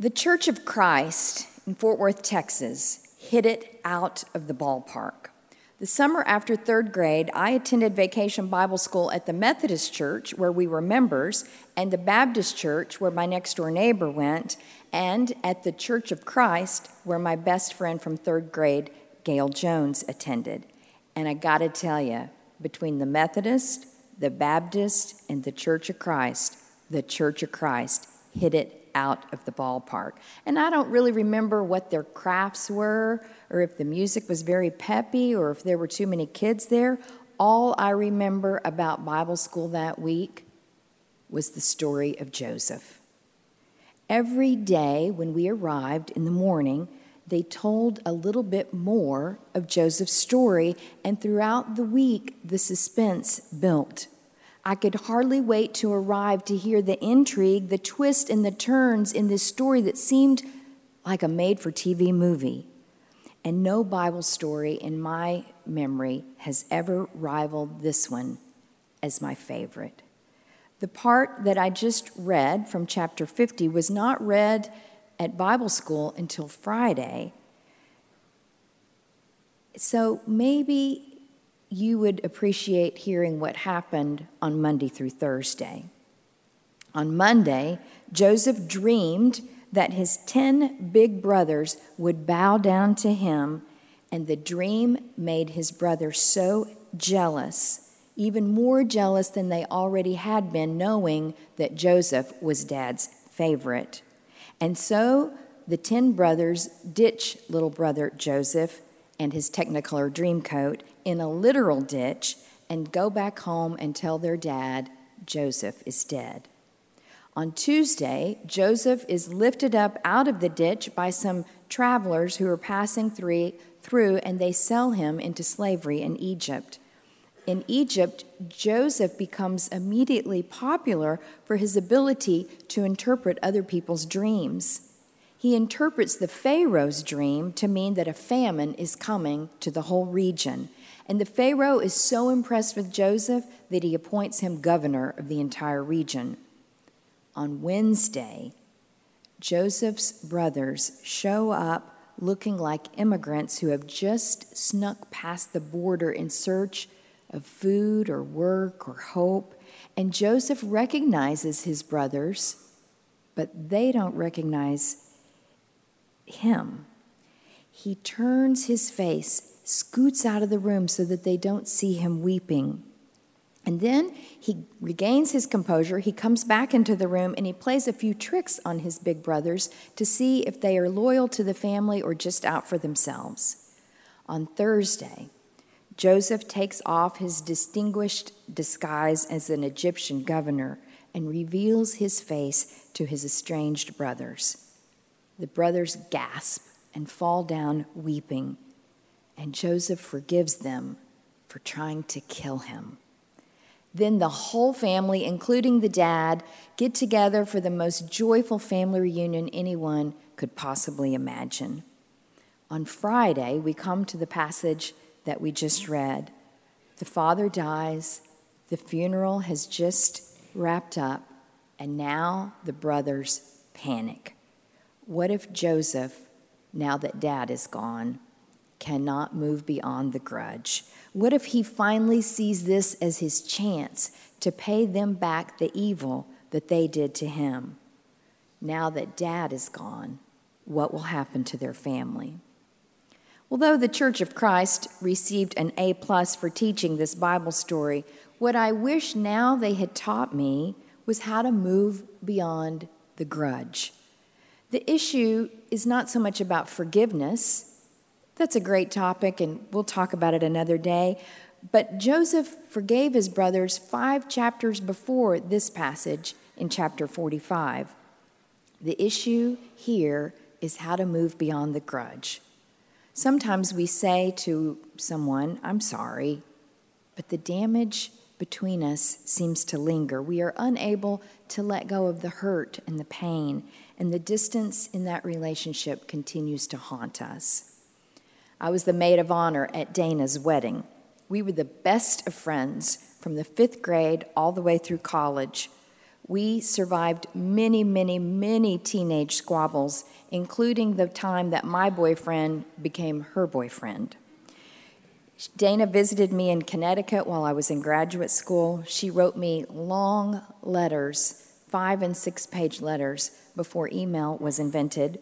The Church of Christ in Fort Worth, Texas, hit it out of the ballpark. The summer after third grade, I attended vacation Bible school at the Methodist church, where we were members, and the Baptist church, where my next door neighbor went, and at the Church of Christ, where my best friend from third grade, Gail Jones, attended. And I gotta tell you, between the Methodist, the Baptist, and the Church of Christ, the Church of Christ hit it out of the ballpark. And I don't really remember what their crafts were, or if the music was very peppy, or if there were too many kids there. All I remember about Bible school that week was the story of Joseph. Every day when we arrived in the morning, they told a little bit more of Joseph's story, and throughout the week, the suspense built. I could hardly wait to arrive to hear the intrigue, the twist, and the turns in this story that seemed like a made for TV movie. And no Bible story in my memory has ever rivaled this one as my favorite. The part that I just read from chapter 50 was not read at Bible school until Friday. So maybe you would appreciate hearing what happened on Monday through Thursday. On Monday, Joseph dreamed that his 10 big brothers would bow down to him, and the dream made his brothers so jealous, even more jealous than they already had been, knowing that Joseph was dad's favorite. And so the 10 brothers ditch little brother Joseph and his Technicolor Dreamcoat in a literal ditch and go back home and tell their dad Joseph is dead. On Tuesday, Joseph is lifted up out of the ditch by some travelers who are passing through, and they sell him into slavery in Egypt. In Egypt, Joseph becomes immediately popular for his ability to interpret other people's dreams. He interprets the Pharaoh's dream to mean that a famine is coming to the whole region. And the Pharaoh is so impressed with Joseph that he appoints him governor of the entire region. On Wednesday, Joseph's brothers show up looking like immigrants who have just snuck past the border in search of food or work or hope. And Joseph recognizes his brothers, but they don't recognize him. He turns his face, scoots out of the room so that they don't see him weeping. And then he regains his composure. He comes back into the room and he plays a few tricks on his big brothers to see if they are loyal to the family or just out for themselves. On Thursday, Joseph takes off his distinguished disguise as an Egyptian governor and reveals his face to his estranged brothers. The brothers gasp and fall down weeping, and Joseph forgives them for trying to kill him. Then the whole family, including the dad, get together for the most joyful family reunion anyone could possibly imagine. On Friday, we come to the passage that we just read. The father dies, the funeral has just wrapped up, and now the brothers panic. What if Joseph, now that dad is gone, cannot move beyond the grudge? What if he finally sees this as his chance to pay them back the evil that they did to him? Now that dad is gone, what will happen to their family? Although the Church of Christ received an A plus for teaching this Bible story, what I wish now they had taught me was how to move beyond the grudge. The issue is not so much about forgiveness. That's a great topic, and we'll talk about it another day. But Joseph forgave his brothers five chapters before this passage in chapter 45. The issue here is how to move beyond the grudge. Sometimes we say to someone, I'm sorry, but the damage between us seems to linger. We are unable to let go of the hurt and the pain and the distance in that relationship continues to haunt us. I was the maid of honor at Dana's wedding. We were the best of friends from the fifth grade all the way through college. we survived many, many, many teenage squabbles, including the time that my boyfriend became her boyfriend. Dana visited me in Connecticut while I was in graduate school. She wrote me long letters, five and six page letters, before email was invented.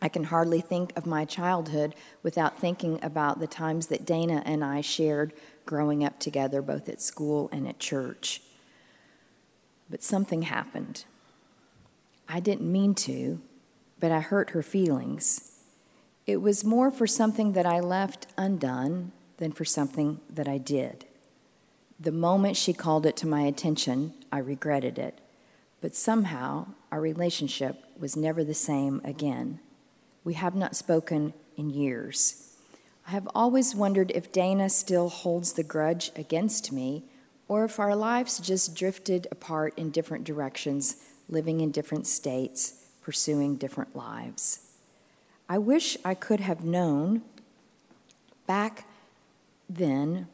I can hardly think of my childhood without thinking about the times that Dana and I shared growing up together, both at school and at church. But something happened. I didn't mean to, but I hurt her feelings. It was more for something that I left undone than for something that I did. The moment she called it to my attention, I regretted it. But somehow, our relationship was never the same again. We have not spoken in years. I have always wondered if Dana still holds the grudge against me or if our lives just drifted apart in different directions, living in different states, pursuing different lives. I wish I could have known back then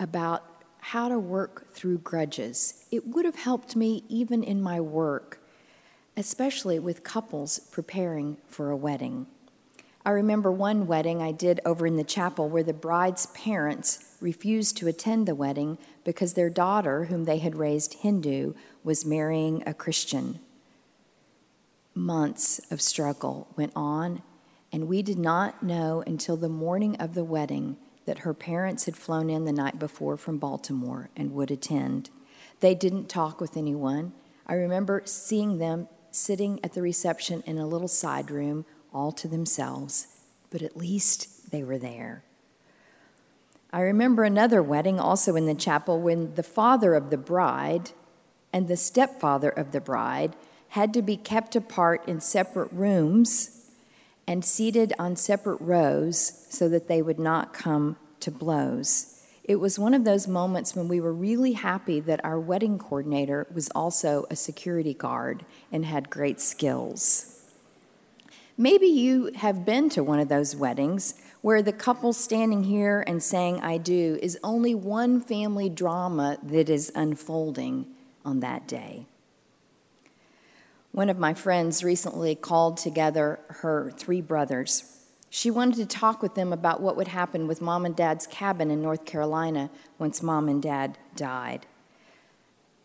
about how to work through grudges. It would have helped me even in my work, especially with couples preparing for a wedding. I remember one wedding I did over in the chapel where the bride's parents refused to attend the wedding because their daughter, whom they had raised Hindu, was marrying a Christian. Months of struggle went on, and we did not know until the morning of the wedding that her parents had flown in the night before from Baltimore and would attend. They didn't talk with anyone. I remember seeing them sitting at the reception in a little side room all to themselves, but at least they were there. I remember another wedding also in the chapel when the father of the bride and the stepfather of the bride had to be kept apart in separate rooms and seated on separate rows so that they would not come to blows. It was one of those moments when we were really happy that our wedding coordinator was also a security guard and had great skills. Maybe you have been to one of those weddings where the couple standing here and saying, I do, is only one family drama that is unfolding on that day. One of my friends recently called together her three brothers. She wanted to talk with them about what would happen with mom and dad's cabin in North Carolina once mom and dad died.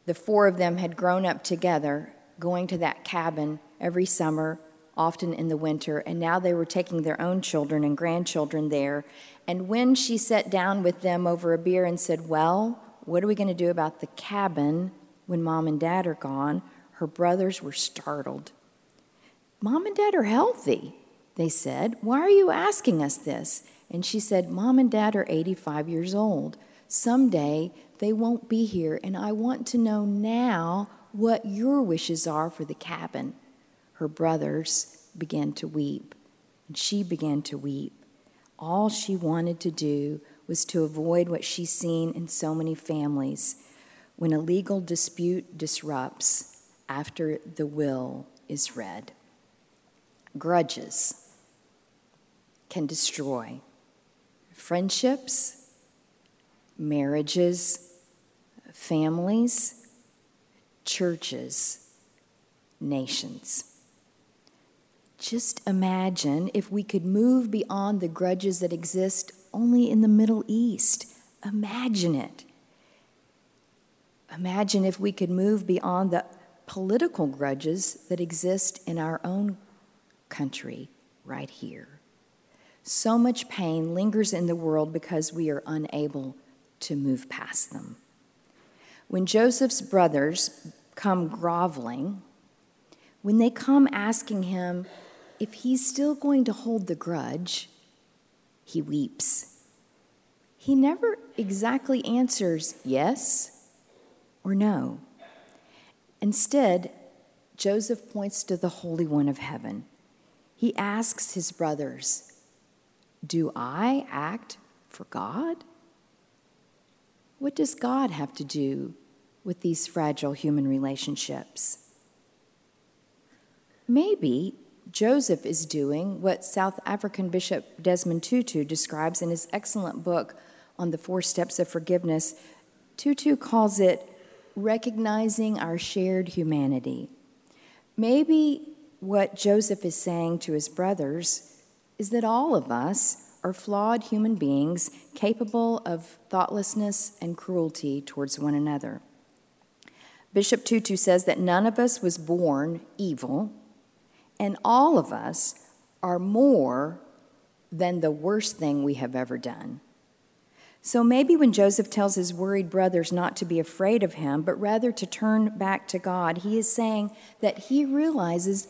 The four of them had grown up together, going to that cabin every summer often in the winter, and now they were taking their own children and grandchildren there. And when she sat down with them over a beer and said, Well, what are we going to do about the cabin when mom and dad are gone? Her brothers were startled. Mom and dad are healthy, they said. Why are you asking us this? And she said, Mom and dad are 85 years old. Someday they won't be here, and I want to know now what your wishes are for the cabin her brothers began to weep, and she began to weep. All she wanted to do was to avoid what she's seen in so many families when a legal dispute disrupts after the will is read. Grudges can destroy friendships, marriages, families, churches, nations. Just imagine if we could move beyond the grudges that exist only in the Middle East. Imagine it. Imagine if we could move beyond the political grudges that exist in our own country right here. So much pain lingers in the world because we are unable to move past them. When Joseph's brothers come groveling, when they come asking him if he's still going to hold the grudge, he weeps. He never exactly answers yes or no. Instead, Joseph points to the Holy One of Heaven. He asks his brothers, Do I act for God? What does God have to do with these fragile human relationships? Maybe Joseph is doing what South African Bishop Desmond Tutu describes in his excellent book on the four steps of forgiveness. Tutu calls it recognizing our shared humanity. Maybe what Joseph is saying to his brothers is that all of us are flawed human beings capable of thoughtlessness and cruelty towards one another. Bishop Tutu says that none of us was born evil, and all of us are more than the worst thing we have ever done. So maybe when Joseph tells his worried brothers not to be afraid of him, but rather to turn back to God, he is saying that he realizes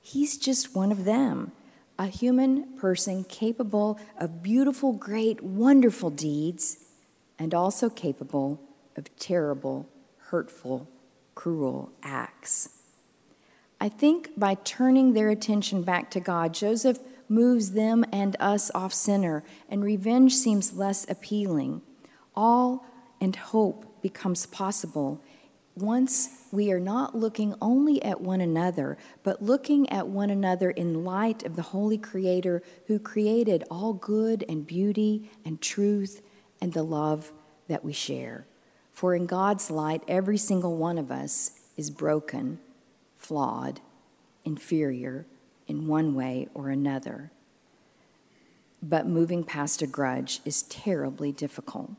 he's just one of them, a human person capable of beautiful, great, wonderful deeds, and also capable of terrible, hurtful, cruel acts. I think by turning their attention back to God, Joseph moves them and us off center, and revenge seems less appealing. All and hope becomes possible once we are not looking only at one another, but looking at one another in light of the Holy Creator who created all good and beauty and truth and the love that we share. For in God's light, every single one of us is broken, flawed, inferior, in one way or another. But moving past a grudge is terribly difficult.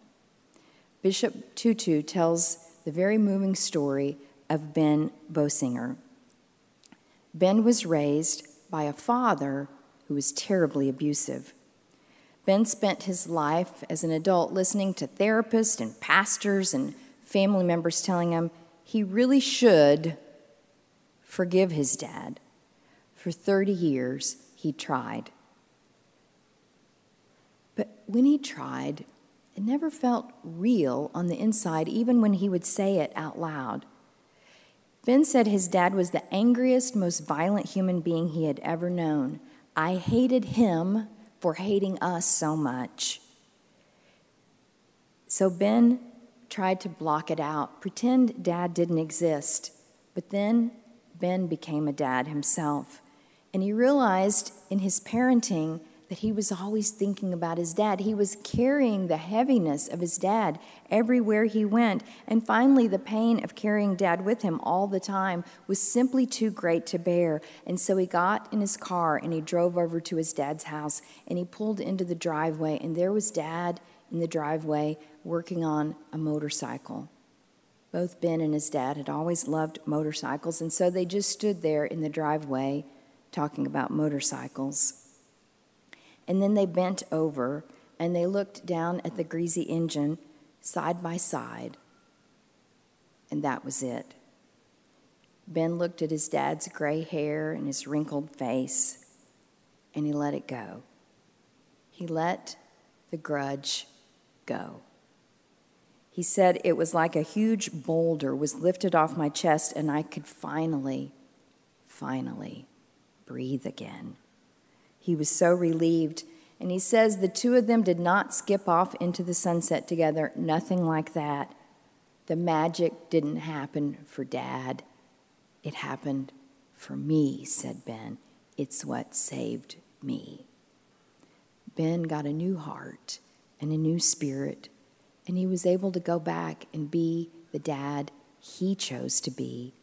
Bishop Tutu tells the very moving story of Ben Bosinger. Ben was raised by a father who was terribly abusive. Ben spent his life as an adult listening to therapists and pastors and family members telling him he really should forgive his dad for 30 years, he tried. But when he tried, it never felt real on the inside, even when he would say it out loud. Ben said his dad was the angriest, most violent human being he had ever known. I hated him for hating us so much. So Ben tried to block it out, pretend dad didn't exist. But then Ben became a dad himself. And he realized in his parenting that he was always thinking about his dad. He was carrying the heaviness of his dad everywhere he went. And finally, the pain of carrying dad with him all the time was simply too great to bear. And so he got in his car and he drove over to his dad's house and he pulled into the driveway. And there was dad in the driveway working on a motorcycle. Both Ben and his dad had always loved motorcycles, and so they just stood there in the driveway talking about motorcycles. And then they bent over and they looked down at the greasy engine side by side, and that was it. Ben looked at his dad's gray hair and his wrinkled face, and he let it go. He let the grudge go. He said it was like a huge boulder was lifted off my chest, and I could finally, finally breathe again. He was so relieved. And he says the two of them did not skip off into the sunset together, nothing like that. The magic didn't happen for dad, it happened for me, said Ben. It's what saved me. Ben got a new heart and a new spirit, and he was able to go back and be the dad he chose to be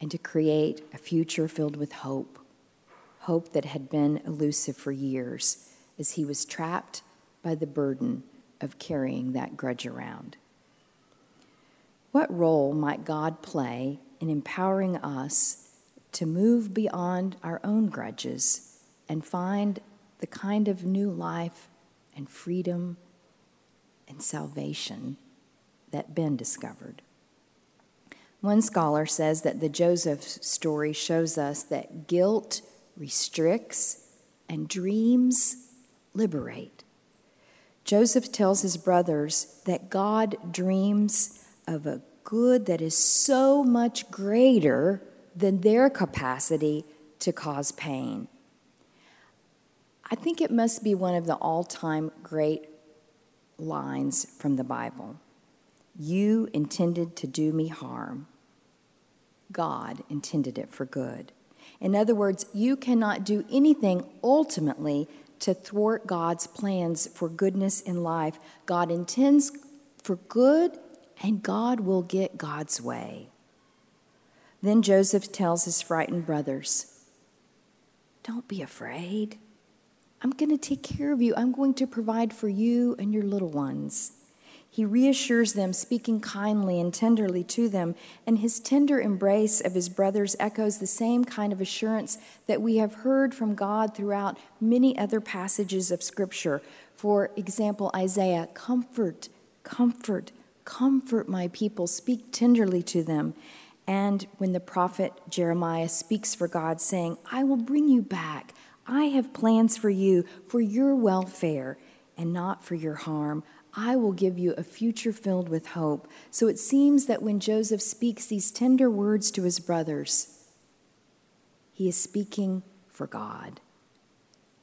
and to create a future filled with hope hope that had been elusive for years as he was trapped by the burden of carrying that grudge around. What role might God play in empowering us to move beyond our own grudges and find the kind of new life and freedom and salvation that Ben discovered? One scholar says that the Joseph story shows us that guilt restricts, and dreams liberate. Joseph tells his brothers that God dreams of a good that is so much greater than their capacity to cause pain. I think it must be one of the all time great lines from the Bible. You intended to do me harm, God intended it for good. In other words, you cannot do anything ultimately to thwart God's plans for goodness in life. God intends for good and God will get God's way. Then Joseph tells his frightened brothers, Don't be afraid. I'm going to take care of you. I'm going to provide for you and your little ones. He reassures them, speaking kindly and tenderly to them, and his tender embrace of his brothers echoes the same kind of assurance that we have heard from God throughout many other passages of Scripture. For example, Isaiah, comfort, comfort, comfort my people, speak tenderly to them. And when the prophet Jeremiah speaks for God, saying, I will bring you back, I have plans for you, for your welfare, and not for your harm. I will give you a future filled with hope. So it seems that when Joseph speaks these tender words to his brothers, he is speaking for God,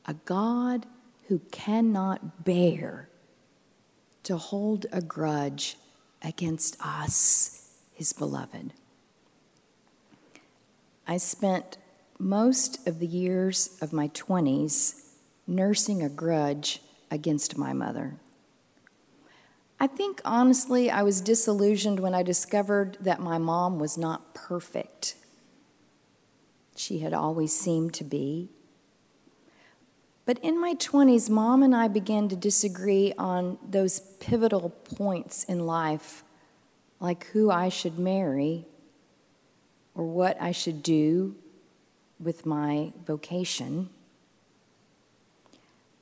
a God who cannot bear to hold a grudge against us, his beloved. I spent most of the years of my 20s nursing a grudge against my mother. I think honestly, I was disillusioned when I discovered that my mom was not perfect. She had always seemed to be. But in my 20s, mom and I began to disagree on those pivotal points in life, like who I should marry or what I should do with my vocation.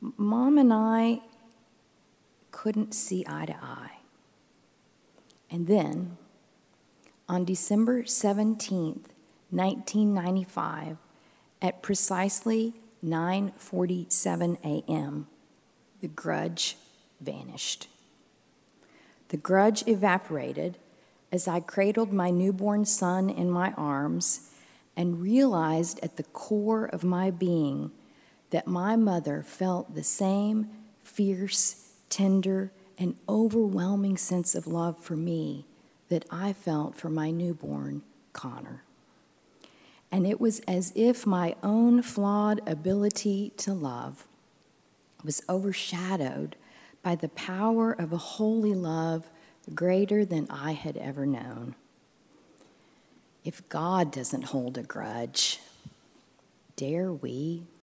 Mom and I couldn't see eye to eye. And then, on December 17th, 1995, at precisely 9:47 a.m., the grudge vanished. The grudge evaporated as I cradled my newborn son in my arms and realized at the core of my being that my mother felt the same fierce tender, and overwhelming sense of love for me that I felt for my newborn, Connor. And it was as if my own flawed ability to love was overshadowed by the power of a holy love greater than I had ever known. If God doesn't hold a grudge, dare we?